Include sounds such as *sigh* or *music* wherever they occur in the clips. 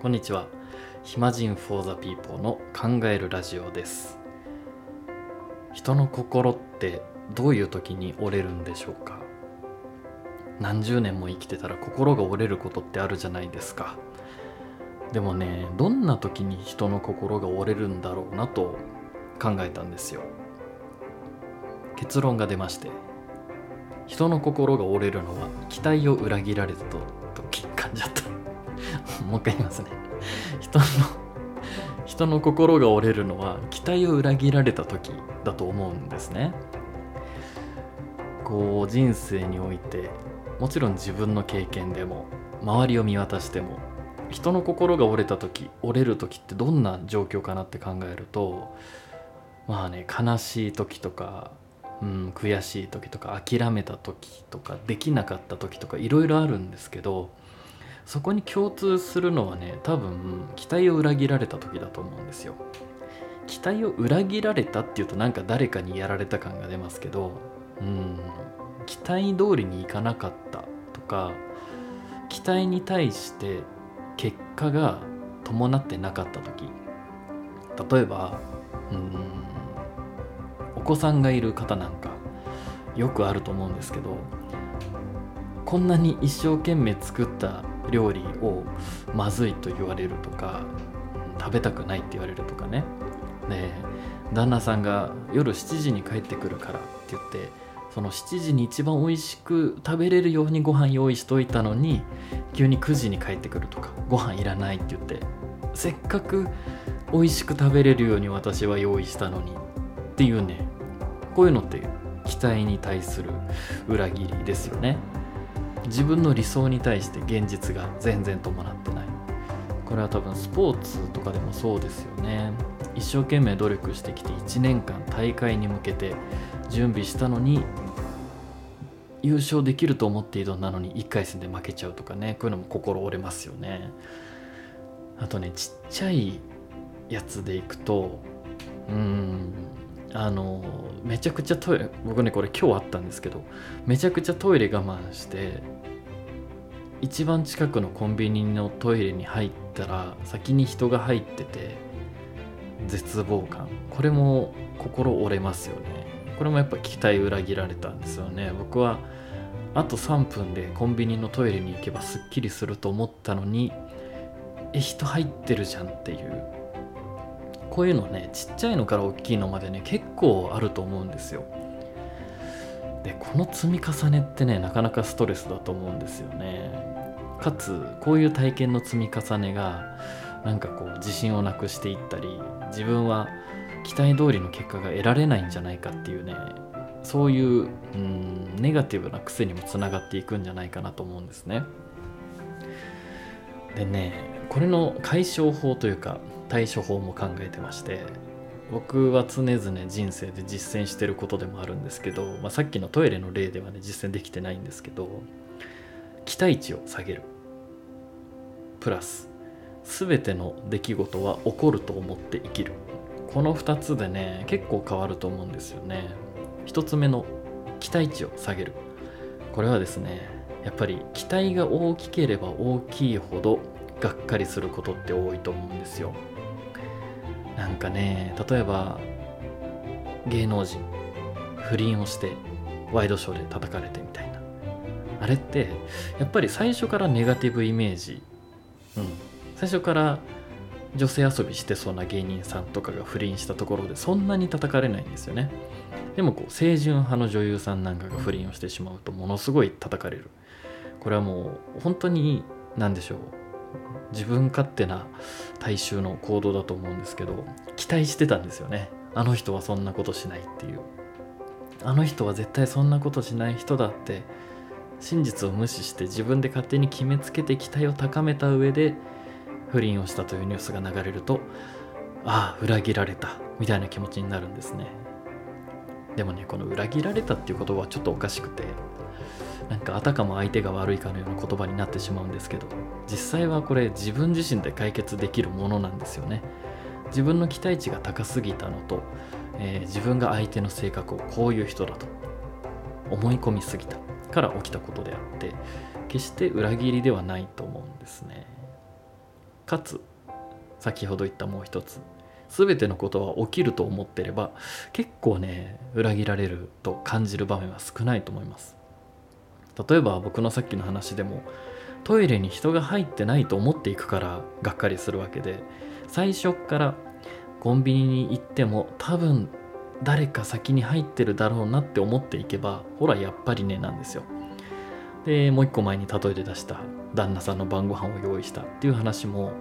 こんにちは。暇人 for the people の考えるラジオです。人の心ってどういう時に折れるんでしょうか？何十年も生きてたら心が折れることってあるじゃないですか。でもねどんな時に人の心が折れるんだろうなと考えたんですよ。結論が出まして人の心が折れるのは期待を裏切られたと時感じちゃった。もう一回言いますね。人の人の心が折れるのは期待を裏切られた時だと思うんですね。こう人生においてもちろん自分の経験でも周りを見渡しても人の心が折れた時折れる時ってどんな状況かなって考えるとまあね悲しい時とか、うん、悔しい時とか諦めた時とかできなかった時とかいろいろあるんですけどそこに共通するのはね多分期待を裏切られた時だと思うんですよ。期待を裏切られたっていうとなんか誰かにやられた感が出ますけどうん期待通りにいかなかったとか期待に対して結果が伴ってなかった時例えばうんお子さんがいる方なんかよくあると思うんですけどこんなに一生懸命作った料理をまずいと言われるとか食べたくないって言われるとかね。で旦那さんが夜7時に帰ってくるからって言ってその7時に一番美味しく食べれるようにご飯用意しといたのに急に9時に帰ってくるとかご飯いらないって言ってせっかく美味しく食べれるように私は用意したのにっていうねこういうのって期待に対する裏切りですよね。自分の理想に対して現実が全然伴ってない。これは多分スポーツとかでもそうですよね。一生懸命努力してきて1年間大会に向けて準備したのに優勝できると思って挑んだのに1回戦で負けちゃうとかね。こういうのも心折れますよね。あとねちっちゃいやつでいくとうん。あのめちゃくちゃトイレ僕ねこれ今日あったんですけどめちゃくちゃトイレ我慢して一番近くのコンビニのトイレに入ったら先に人が入ってて絶望感。これも心折れますよね。これもやっぱ期待裏切られたんですよね。僕はあと3分でコンビニのトイレに行けばすっきりすると思ったのにえ人入ってるじゃんっていう。こういうのねちっちゃいのから大きいのまでね結構あると思うんですよ。でこの積み重ねってねなかなかストレスだと思うんですよね。かつこういう体験の積み重ねがなんかこう自信をなくしていったり自分は期待通りの結果が得られないんじゃないかっていうねそういううんネガティブな癖にもつながっていくんじゃないかなと思うんですね。でねこれの解消法というか対処法も考えてまして僕は常々人生で実践してることでもあるんですけど、まあ、さっきのトイレの例ではね実践できてないんですけど期待値を下げる。プラス全ての出来事は起こると思って生きる。この2つでね結構変わると思うんですよね。1つ目の期待値を下げる。これはですねやっぱり期待が大きければ大きいほどがっかりすることって多いと思うんですよ。なんかね例えば芸能人不倫をしてワイドショーで叩かれてみたいな。あれってやっぱり最初からネガティブイメージ。うん。最初から女性遊びしてそうな芸人さんとかが不倫したところでそんなに叩かれないんですよね。でもこう清純派の女優さんなんかが不倫をしてしまうとものすごい叩かれる。これはもう本当に何でしょう。自分勝手な大衆の行動だと思うんですけど期待してたんですよね。あの人はそんなことしないっていう。あの人は絶対そんなことしない人だって真実を無視して自分で勝手に決めつけて期待を高めた上で不倫をしたというニュースが流れるとああ裏切られたみたいな気持ちになるんですね。でもねこの裏切られたっていう言葉はちょっとおかしくてなんかあたかも相手が悪いかのような言葉になってしまうんですけど実際はこれ自分自身で解決できるものなんですよね。自分の期待値が高すぎたのと、えー、自分が相手の性格をこういう人だと思い込みすぎたから起きたことであって決して裏切りではないと思うんですね。かつ先ほど言ったもう一つ全てのことは起きると思ってれば結構ね裏切られると感じる場面は少ないと思います。例えば僕のさっきの話でもトイレに人が入ってないと思っていくからがっかりするわけで最初っからコンビニに行っても多分誰か先に入ってるだろうなって思っていけばほらやっぱりねなんですよ。でもう一個前に例えで出した旦那さんの晩ご飯を用意したっていう話も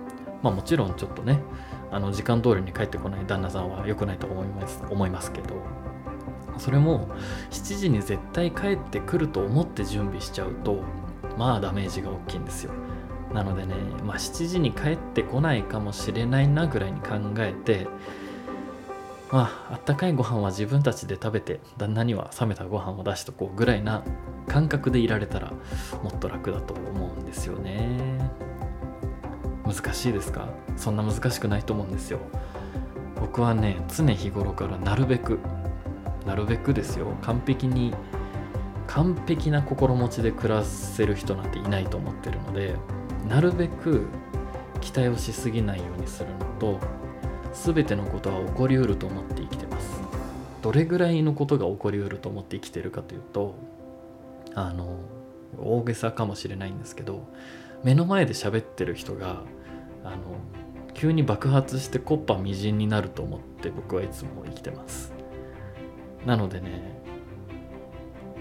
まあもちろんちょっとねあの時間通りに帰ってこない旦那さんは良くないと思います思いますけどそれも7時に絶対帰ってくると思って準備しちゃうとまあダメージが大きいんですよ。なのでね、まあ、7時に帰ってこないかもしれないなぐらいに考えてまああったかいご飯は自分たちで食べて旦那には冷めたご飯を出しとこうぐらいな感覚でいられたらもっと楽だと思うんですよね。難しいですか？そんな難しくないと思うんですよ。僕はね常日頃からなるべくなるべくですよ。完璧に完璧な心持ちで暮らせる人なんていないと思ってるのでなるべく期待をしすぎないようにするのと全てのことは起こりうると思って生きてます。どれぐらいのことが起こりうると思って生きてるかというとあの大げさかもしれないんですけど目の前で喋ってる人があの急に爆発してコッパみじんになると思って僕はいつも生きてます。なのでね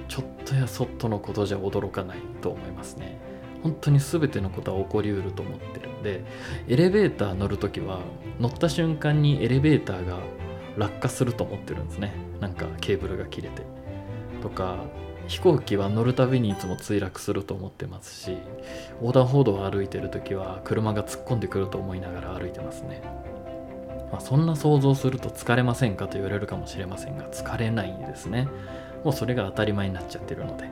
ちょっとやそっとのことじゃ驚かないと思いますね。本当に全てのことは起こりうると思ってるんでエレベーター乗るときは乗った瞬間にエレベーターが落下すると思ってるんですね。なんかケーブルが切れて。とか飛行機は乗るたびにいつも墜落すると思ってますし横断歩道を歩いてる時は車が突っ込んでくると思いながら歩いてますね、まあ、そんな想像すると疲れませんかと言われるかもしれませんが疲れないんですね。もうそれが当たり前になっちゃってるので。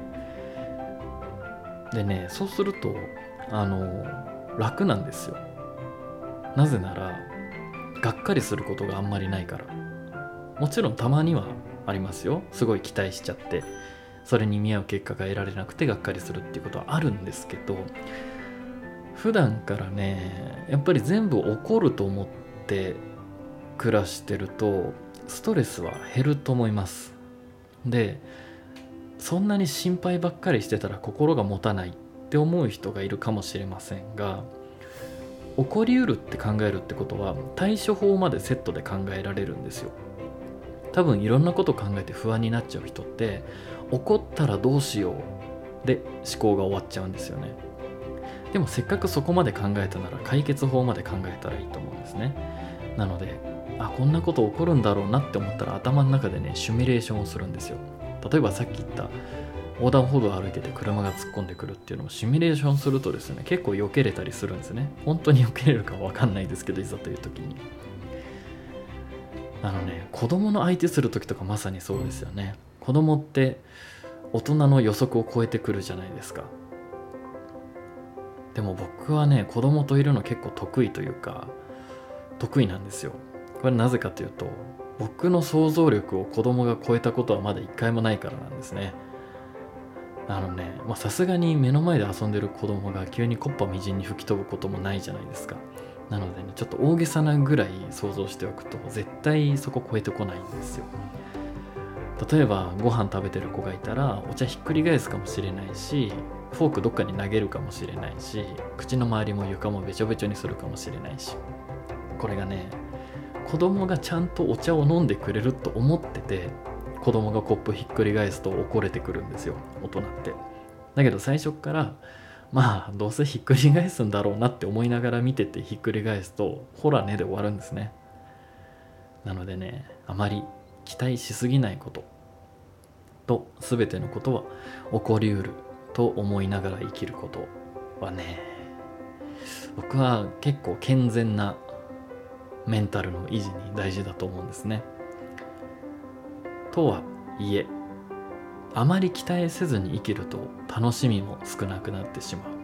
でねそうするとあの楽なんですよ。なぜならがっかりすることがあんまりないから。もちろんたまにはありますよ。すごい期待しちゃって。それに見合う結果が得られなくてがっかりするっていうことはあるんですけど普段からねやっぱり全部起こると思って暮らしてるとストレスは減ると思います。でそんなに心配ばっかりしてたら心が持たないって思う人がいるかもしれませんが起こりうるって考えるってことは対処法までセットで考えられるんですよ。多分いろんなこと考えて不安になっちゃう人って怒ったらどうしようで思考が終わっちゃうんですよね。でもせっかくそこまで考えたなら解決法まで考えたらいいと思うんですね。なのであこんなこと起こるんだろうなって思ったら頭の中でねシミュレーションをするんですよ。例えばさっき言った横断歩道を歩いてて車が突っ込んでくるっていうのをシミュレーションするとですね結構避けれたりするんですね。本当に避けれるかわかんないですけどいざという時に。あのね子供の相手する時とかまさにそうですよね。子供って大人の予測を超えてくるじゃないですか。でも僕はね子供といるの結構得意というか得意なんですよ。これなぜかというと僕の想像力を子供が超えたことはまだ一回もないからなんですね。あのねさすがに目の前で遊んでる子供が急にコッパみじんに吹き飛ぶこともないじゃないですか。なのでねちょっと大げさなぐらい想像しておくと絶対そこ超えてこないんですよ。例えばご飯食べてる子がいたらお茶ひっくり返すかもしれないしフォークどっかに投げるかもしれないし口の周りも床もべちょべちょにするかもしれないし。これがね子供がちゃんとお茶を飲んでくれると思ってて子供がコップひっくり返すと怒れてくるんですよ大人って。だけど最初からまあどうせひっくり返すんだろうなって思いながら見ててひっくり返すとほらねで終わるんですね。なのでねあまり期待しすぎないこと。と全てのことは起こりうると思いながら生きることはね。僕は結構健全なメンタルの維持に大事だと思うんですね。とはいえあまり期待せずに生きると楽しみも少なくなってしまう。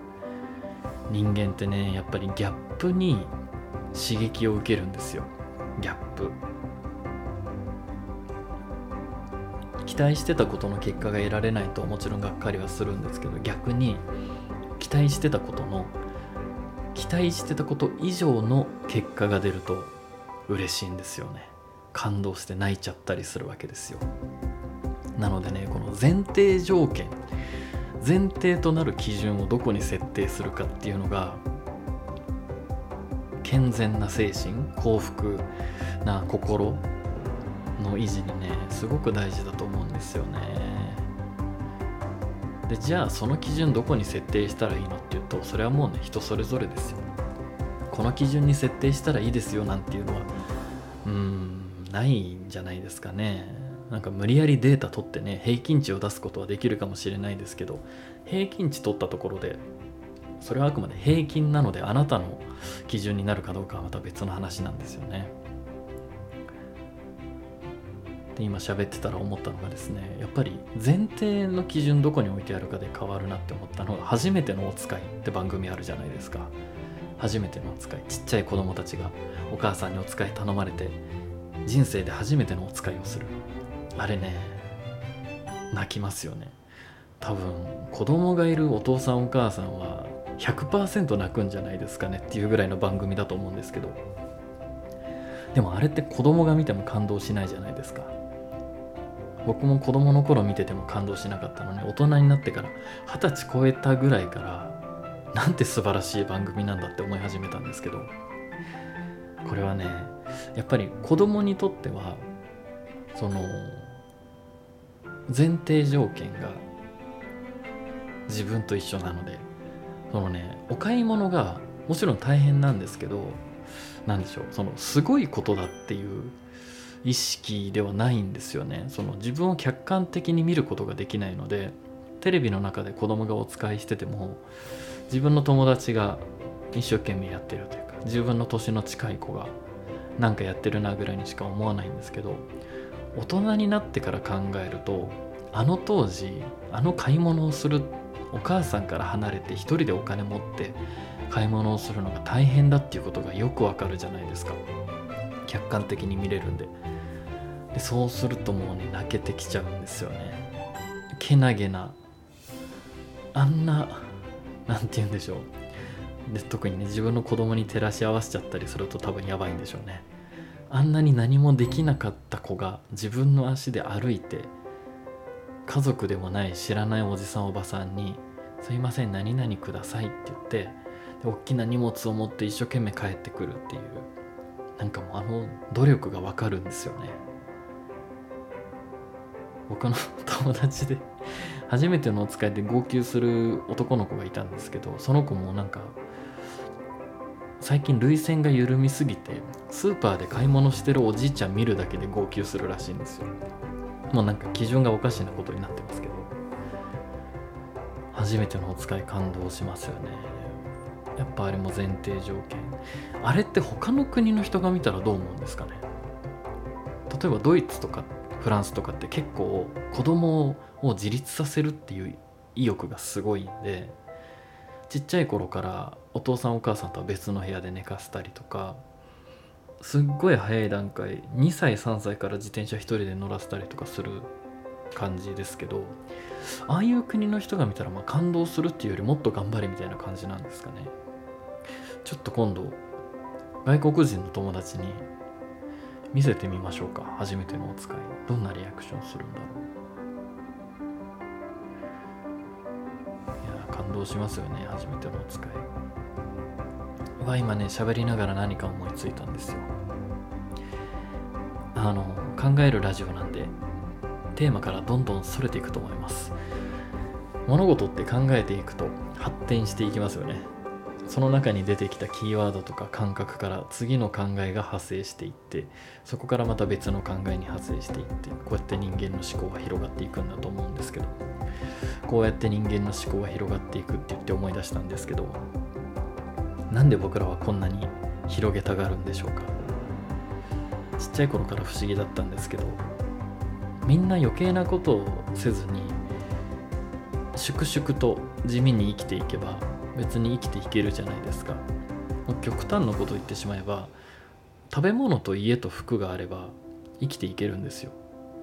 人間ってねやっぱりギャップに刺激を受けるんですよ。ギャップ。期待してたことの結果が得られないともちろんがっかりはするんですけど逆に期待してたことの期待してたこと以上の結果が出ると嬉しいんですよね。感動して泣いちゃったりするわけですよ。なのでねこの前提条件前提となる基準をどこに設定するかっていうのが健全な精神幸福な心の維持にねすごく大事だと思うんですよね。でじゃあその基準どこに設定したらいいのっていうとそれはもうね人それぞれですよ。この基準に設定したらいいですよなんていうのはうーんないんじゃないですかね。なんか無理やりデータ取ってね平均値を出すことはできるかもしれないですけど平均値取ったところでそれはあくまで平均なのであなたの基準になるかどうかはまた別の話なんですよね。で今喋ってたら思ったのがですねやっぱり前提の基準どこに置いてあるかで変わるなって思ったのが「初めてのお使い」って番組あるじゃないですか。初めてのお使い。ちっちゃい子供たちがお母さんにお使い頼まれて人生で初めてのお使いをする。あれね泣きますよね。多分子供がいるお父さんお母さんは100%泣くんじゃないですかねっていうぐらいの番組だと思うんですけど。でもあれって子供が見ても感動しないじゃないですか。僕も子供の頃見てても感動しなかったのに大人になってから二十歳超えたぐらいからなんて素晴らしい番組なんだって思い始めたんですけどこれはねやっぱり子供にとってはその前提条件が自分と一緒なのでそのねお買い物がもちろん大変なんですけど何でしょうそのすごいことだっていう意識ではないんですよね。その自分を客観的に見ることができないのでテレビの中で子供がお使いしてても自分の友達が一生懸命やってるというか自分の年の近い子が何かやってるなぐらいにしか思わないんですけど大人になってから考えるとあの当時あの買い物をするお母さんから離れて一人でお金持って買い物をするのが大変だっていうことがよくわかるじゃないですか。客観的に見れるんで。でそうするともうね泣けてきちゃうんですよね。けなげな。あんななんて言うんでしょう。で特にね自分の子供に照らし合わせちゃったりすると多分やばいんでしょうね。あんなに何もできなかった子が自分の足で歩いて家族でもない知らないおじさんおばさんに「すいません何々ください」って言って大きな荷物を持って一生懸命帰ってくるっていうなんかもうあの努力がわかるんですよね。僕の *laughs* 友達で初めてのお使いで号泣する男の子がいたんですけどその子もなんか最近涙腺が緩みすぎてスーパーで買い物してるおじいちゃん見るだけで号泣するらしいんですよ。もうなんか基準がおかしなことになってますけど初めてのお使い感動しますよね。やっぱあれも前提条件。あれって他の国の人が見たらどう思うんですかね。例えばドイツとかフランスとかって結構子供を自立させるっていう意欲がすごいんでちっちゃい頃からお父さんお母さんとは別の部屋で寝かせたりとかすっごい早い段階2歳3歳から自転車一人で乗らせたりとかする感じですけどああいう国の人が見たらまあ感動するっていうよりもっと頑張れみたいな感じなんですかね。ちょっと今度外国人の友達に見せてみましょうか。初めてのお使い。どんなリアクションするんだろう。いや感動しますよね。初めてのお使い。は今ね喋りながら何か思いついたんですよ。あの考えるラジオなんでテーマからどんどんそれていくと思います。物事って考えていくと発展していきますよね。その中に出てきたキーワードとか感覚から次の考えが派生していってそこからまた別の考えに派生していってこうやって人間の思考が広がっていくんだと思うんですけどこうやって人間の思考が広がっていくって言って思い出したんですけどなんで僕らはこんなに広げたがるんでしょうか。ちっちゃい頃から不思議だったんですけどみんな余計なことをせずに粛々と地味に生きていけば別に生きていけるじゃないですか。極端なこと言ってしまえば食べ物と家と服があれば生きていけるんですよ。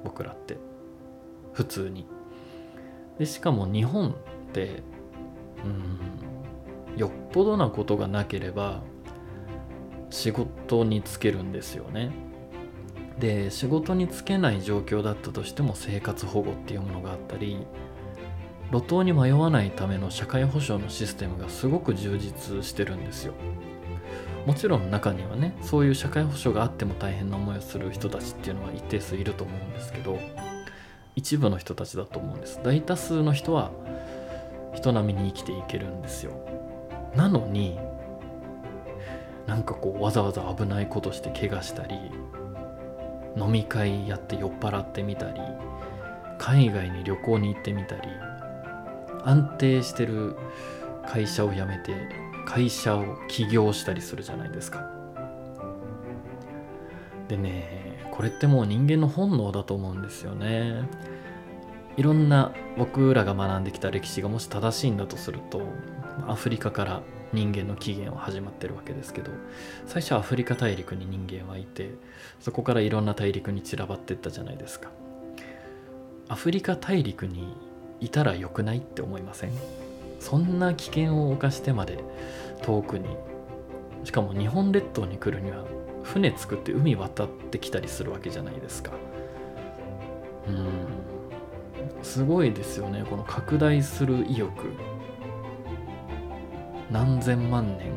僕らって。普通に。でしかも日本ってうんよっぽどなことがなければ仕事に就けるんですよね。で仕事に就けない状況だったとしても生活保護っていうものがあったり路頭に迷わないための社会保障のシステムがすごく充実してるんですよ。もちろん中にはねそういう社会保障があっても大変な思いをする人たちっていうのは一定数いると思うんですけど一部の人たちだと思うんです。大多数の人は人並みに生きていけるんですよ。なのになんかこうわざわざ危ないことして怪我したり飲み会やって酔っ払ってみたり海外に旅行に行ってみたり安定してる会社を辞めて会社を起業したりするじゃないですか。でねこれってもう人間の本能だと思うんですよね。いろんな僕らが学んできた歴史がもし正しいんだとするとアフリカから人間の起源は始まってるわけですけど最初はアフリカ大陸に人間はいてそこからいろんな大陸に散らばっていったじゃないですか。アフリカ大陸にいたらよくないって思いません？そんな危険を冒してまで遠くにしかも日本列島に来るには船作って海渡ってきたりするわけじゃないですか。うん。すごいですよねこの拡大する意欲。何千万年？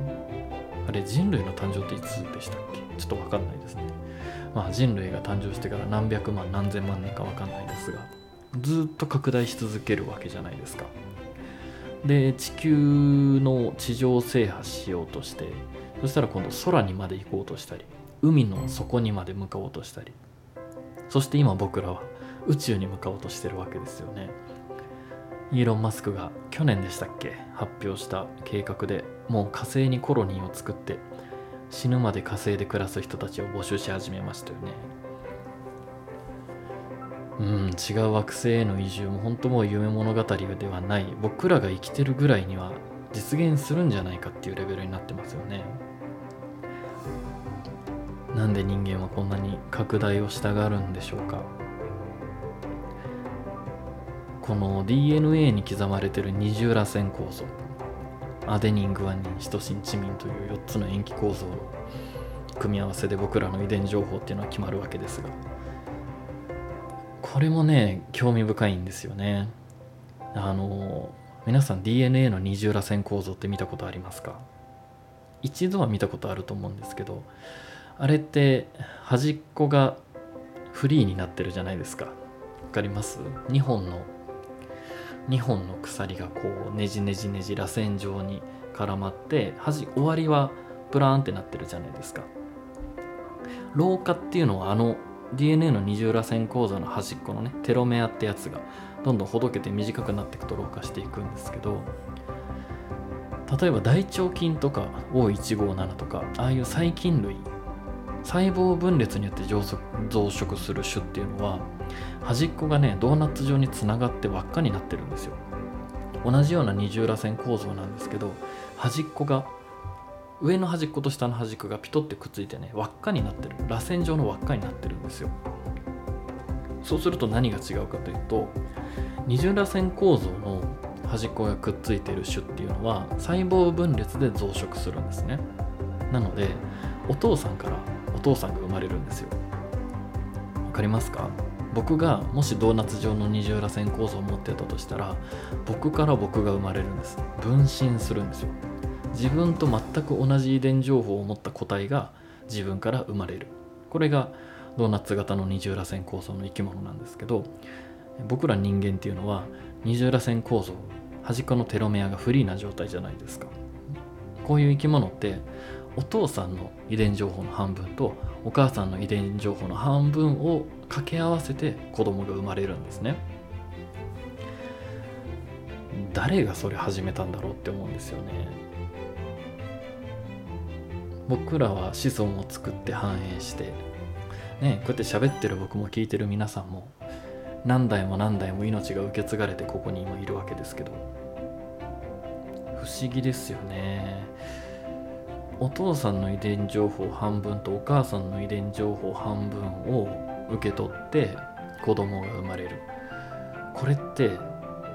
あれ人類の誕生っていつでしたっけ？ちょっと分かんないですね。まあ人類が誕生してから何百万何千万年か分かんないですが。ずっと拡大し続けるわけじゃないですか。で地球の地上制覇しようとしてそしたら今度空にまで行こうとしたり海の底にまで向かおうとしたり。そして今僕らは宇宙に向かおうとしてるわけですよね。イーロン・マスクが去年でしたっけ？発表した計画でもう火星にコロニーを作って死ぬまで火星で暮らす人たちを募集し始めましたよね。うん違う惑星への移住も本当もう夢物語ではない。僕らが生きてるぐらいには実現するんじゃないかっていうレベルになってますよね。なんで人間はこんなに拡大をしたがるんでしょうか。この DNA に刻まれてる二重らせん構造。アデニングアニンシトシンチミンという4つの塩基構造の組み合わせで僕らの遺伝情報っていうのは決まるわけですが。これもね興味深いんですよね。あの皆さん DNA の二重らせん構造って見たことありますか？一度は見たことあると思うんですけどあれって端っこがフリーになってるじゃないですか。わかります？2本の2本の鎖がこうねじねじねじ螺旋状に絡まって端終わりはプラーンってなってるじゃないですか。老化っていうのはあの DNA の二重らせん構造の端っこのねテロメアってやつがどんどんほどけて短くなっていくと老化していくんですけど例えば大腸菌とか O157 とかああいう細菌類細胞分裂によって増殖する種っていうのは端っこがねドーナツ状につながって輪っかになってるんですよ。同じような二重らせん構造なんですけど端っこが上の端っこと下の端っこがピトってくっついてね輪っかになってる。螺旋状の輪っかになってるんですよ。そうすると何が違うかというと二重らせん構造の端っこがくっついてる種っていうのは細胞分裂で増殖するんですね。なのでお父さんからお父さんが生まれるんですよ。わかりますか？僕がもしドーナツ状の二重らせん構造を持ってたとしたら僕から僕が生まれるんです。分身するんですよ。自分と全く同じ遺伝情報を持った個体が自分から生まれる。これがドーナツ型の二重らせん構造の生き物なんですけど僕ら人間っていうのは二重らせん構造端っこのテロメアがフリーな状態じゃないですか。こういう生き物ってお父さんの遺伝情報の半分とお母さんの遺伝情報の半分を掛け合わせて子供が生まれるんですね。誰がそれ始めたんだろうって思うんですよね。僕らは子孫を作って繁栄してねこうやって喋ってる僕も聞いてる皆さんも何代も何代も命が受け継がれてここに今いるわけですけど不思議ですよね。お父さんの遺伝情報半分とお母さんの遺伝情報半分を受け取って子供が生まれる。これって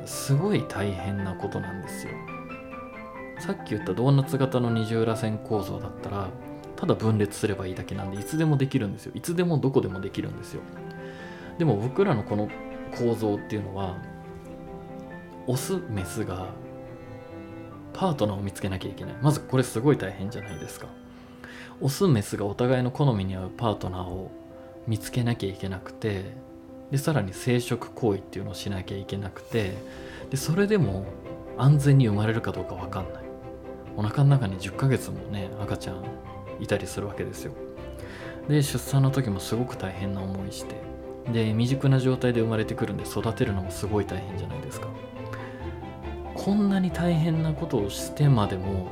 すごい大変なことなんですよ。さっき言ったドーナツ型の二重らせん構造だったらただ分裂すればいいだけなんでいつでもできるんですよ。いつでもどこでもできるんですよ。でも僕らのこの構造っていうのはオスメスがパートナーを見つけなきゃいけない。まずこれすごい大変じゃないですか。オスメスがお互いの好みに合うパートナーを見つけなきゃいけなくてでさらに生殖行為っていうのをしなきゃいけなくてでそれでも安全に生まれるかどうか分かんない。お腹の中に10ヶ月もね赤ちゃんいたりするわけですよ。で出産の時もすごく大変な思いしてで未熟な状態で生まれてくるんで育てるのもすごい大変じゃないですか。こんなに大変なことをしてまでも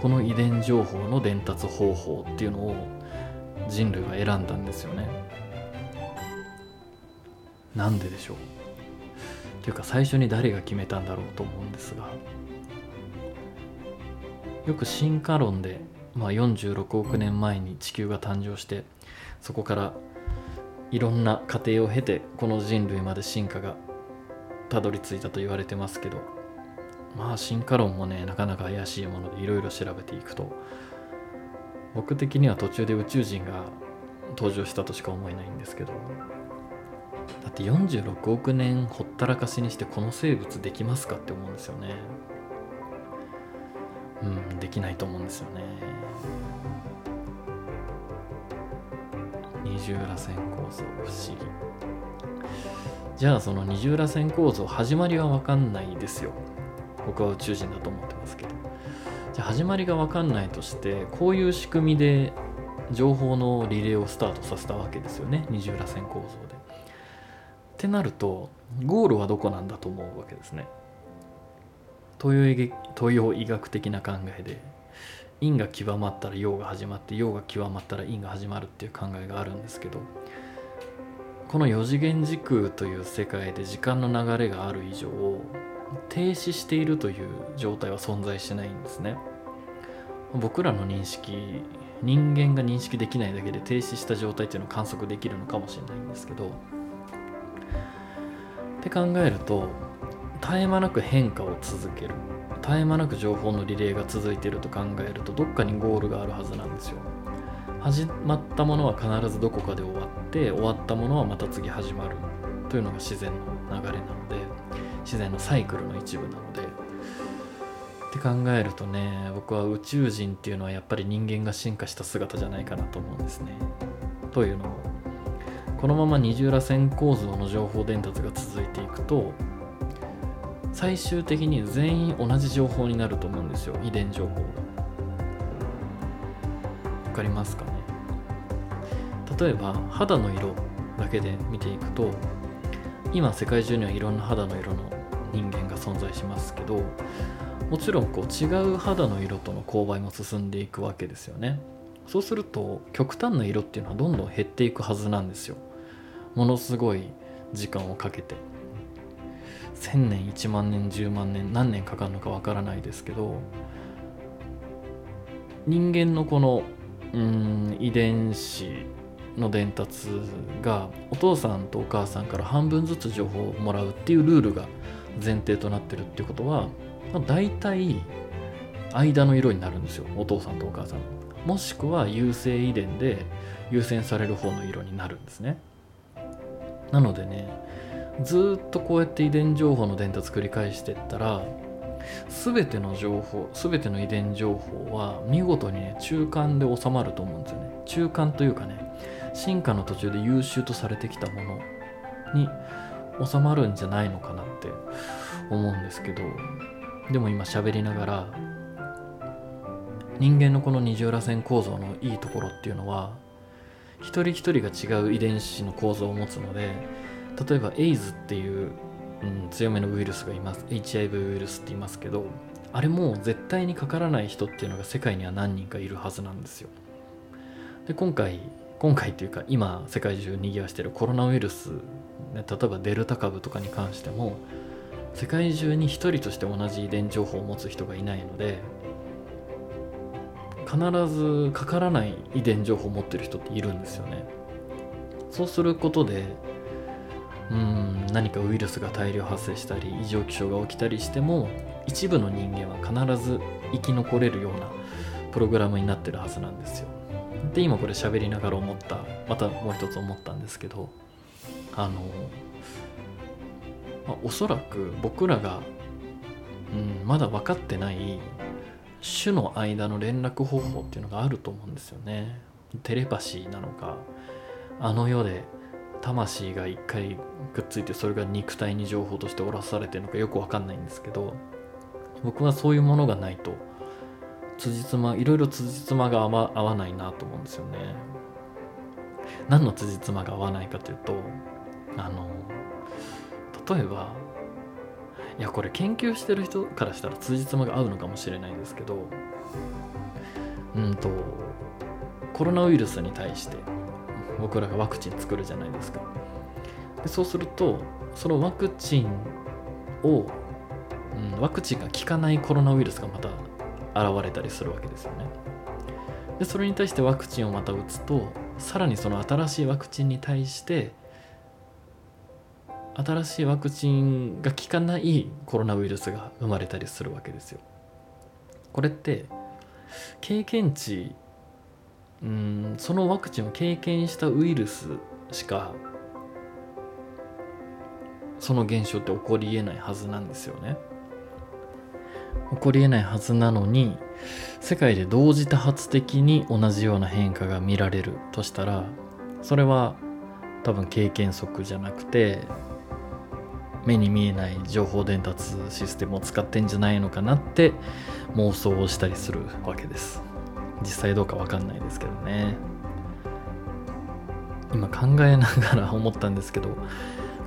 この遺伝情報の伝達方法っていうのを人類は選んだんですよね。なんででしょう。っていうか最初に誰が決めたんだろうと思うんですが。よく進化論で、まあ、46億年前に地球が誕生してそこからいろんな過程を経てこの人類まで進化がたどり着いたと言われてますけどまあ進化論もねなかなか怪しいものでいろいろ調べていくと僕的には途中で宇宙人が登場したとしか思えないんですけどだって46億年ほったらかしにしてこの生物できますかって思うんですよね。うんできないと思うんですよね。二重らせん構造不思議。じゃあその二重らせん構造始まりは分かんないですよ。僕は宇宙人だと思ってますけど。じゃあ始まりが分かんないとしてこういう仕組みで情報のリレーをスタートさせたわけですよね。二重らせん構造で。ってなるとゴールはどこなんだと思うわけですね。東洋東洋医学的な考えで陰が極まったら陽が始まって陽が極まったら陰が始まるっていう考えがあるんですけどこの4次元時空という世界で時間の流れがある以上停止しているという状態は存在しないんですね。僕らの認識人間が認識できないだけで停止した状態っていうのを観測できるのかもしれないんですけどって考えると絶え間なく変化を続ける。絶え間なく情報のリレーが続いていると考えるとどっかにゴールがあるはずなんですよ。始まったものは必ずどこかで終わって終わったものはまた次始まる。というのが自然の流れなので自然のサイクルの一部なので。って考えるとね僕は宇宙人っていうのはやっぱり人間が進化した姿じゃないかなと思うんですね。というのもこのまま二重らせん構造の情報伝達が続いていくと最終的に全員同じ情報になると思うんですよ。遺伝情報が。わかりますかね？例えば肌の色だけで見ていくと今世界中にはいろんな肌の色の人間が存在しますけどもちろんこう違う肌の色との勾配も進んでいくわけですよね。そうすると極端な色っていうのはどんどん減っていくはずなんですよ。ものすごい時間をかけて。1000年1万年10万年何年かかるのかわからないですけど人間のこのうん遺伝子の伝達がお父さんとお母さんから半分ずつ情報をもらうっていうルールが前提となってるっていうことは、まあ、大体間の色になるんですよ。お父さんとお母さん。もしくは優性遺伝で優先される方の色になるんですね。なのでねずっとこうやって遺伝情報の伝達繰り返してったら全ての情報全ての遺伝情報は見事にね中間で収まると思うんですよね。中間というかね進化の途中で優秀とされてきたものに収まるんじゃないのかなって思うんですけどでも今喋りながら人間のこの二重らせん構造のいいところっていうのは一人一人が違う遺伝子の構造を持つので例えばエイズっていう、うん、強めのウイルスがいます。HIV ウイルスって言いますけどあれも絶対にかからない人っていうのが世界には何人かいるはずなんですよ。で今回今回っていうか今世界中にぎわしてるコロナウイルス、ね、例えばデルタ株とかに関しても世界中に一人として同じ遺伝情報を持つ人がいないので必ずかからない遺伝情報を持ってる人っているんですよね。そうすることでうん何かウイルスが大量発生したり異常気象が起きたりしても一部の人間は必ず生き残れるようなプログラムになってるはずなんですよ。で今これ喋りながら思ったまたもう一つ思ったんですけどあの、まあ、おそらく僕らが、うん、まだ分かってない種の間の連絡方法っていうのがあると思うんですよね。テレパシーなのかあの世で魂が一回くっついてそれが肉体に情報として下ろされてるのかよく分かんないんですけど僕はそういうものがないと辻褄いろいろ辻褄が合わ合わないなと思うんですよね。何の辻褄が合わないかというとあの例えばいやこれ研究してる人からしたら辻褄が合うのかもしれないんですけどうんとコロナウイルスに対して僕らがワクチン作るじゃないですか。でそうするとそのワクチンを、うん、ワクチンが効かないコロナウイルスがまた現れたりするわけですよね。でそれに対してワクチンをまた打つとさらにその新しいワクチンに対して新しいワクチンが効かないコロナウイルスが生まれたりするわけですよ。これって経験値うんそのワクチンを経験したウイルスしかその現象って起こりえないはずなんですよね。起こりえないはずなのに世界で同時多発的に同じような変化が見られるとしたらそれは多分経験則じゃなくて目に見えない情報伝達システムを使ってんじゃないのかなって妄想をしたりするわけです。実際どうか分かんないですけどね。今考えながら *laughs* 思ったんですけど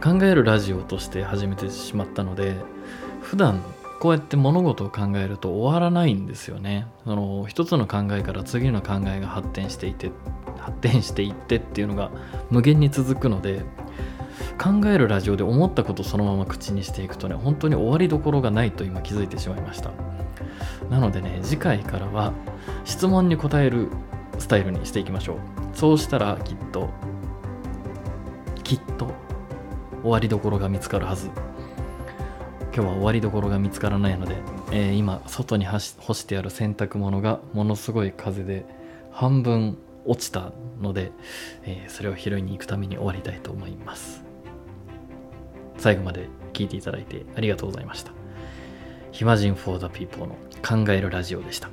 考えるラジオとして始めてしまったので普段こうやって物事を考えると終わらないんですよね。その一つの考えから次の考えが発展していて発展していってっていうのが無限に続くので考えるラジオで思ったことそのまま口にしていくとね本当に終わりどころがないと今気づいてしまいました。なのでね次回からは質問に答えるスタイルにしていきましょう。そうしたらきっときっと終わりどころが見つかるはず。今日は終わりどころが見つからないので、えー、今外に干してある洗濯物がものすごい風で半分落ちたので、えー、それを拾いに行くために終わりたいと思います。最後まで聞いていただいてありがとうございました。暇人 for the people の考えるラジオでした。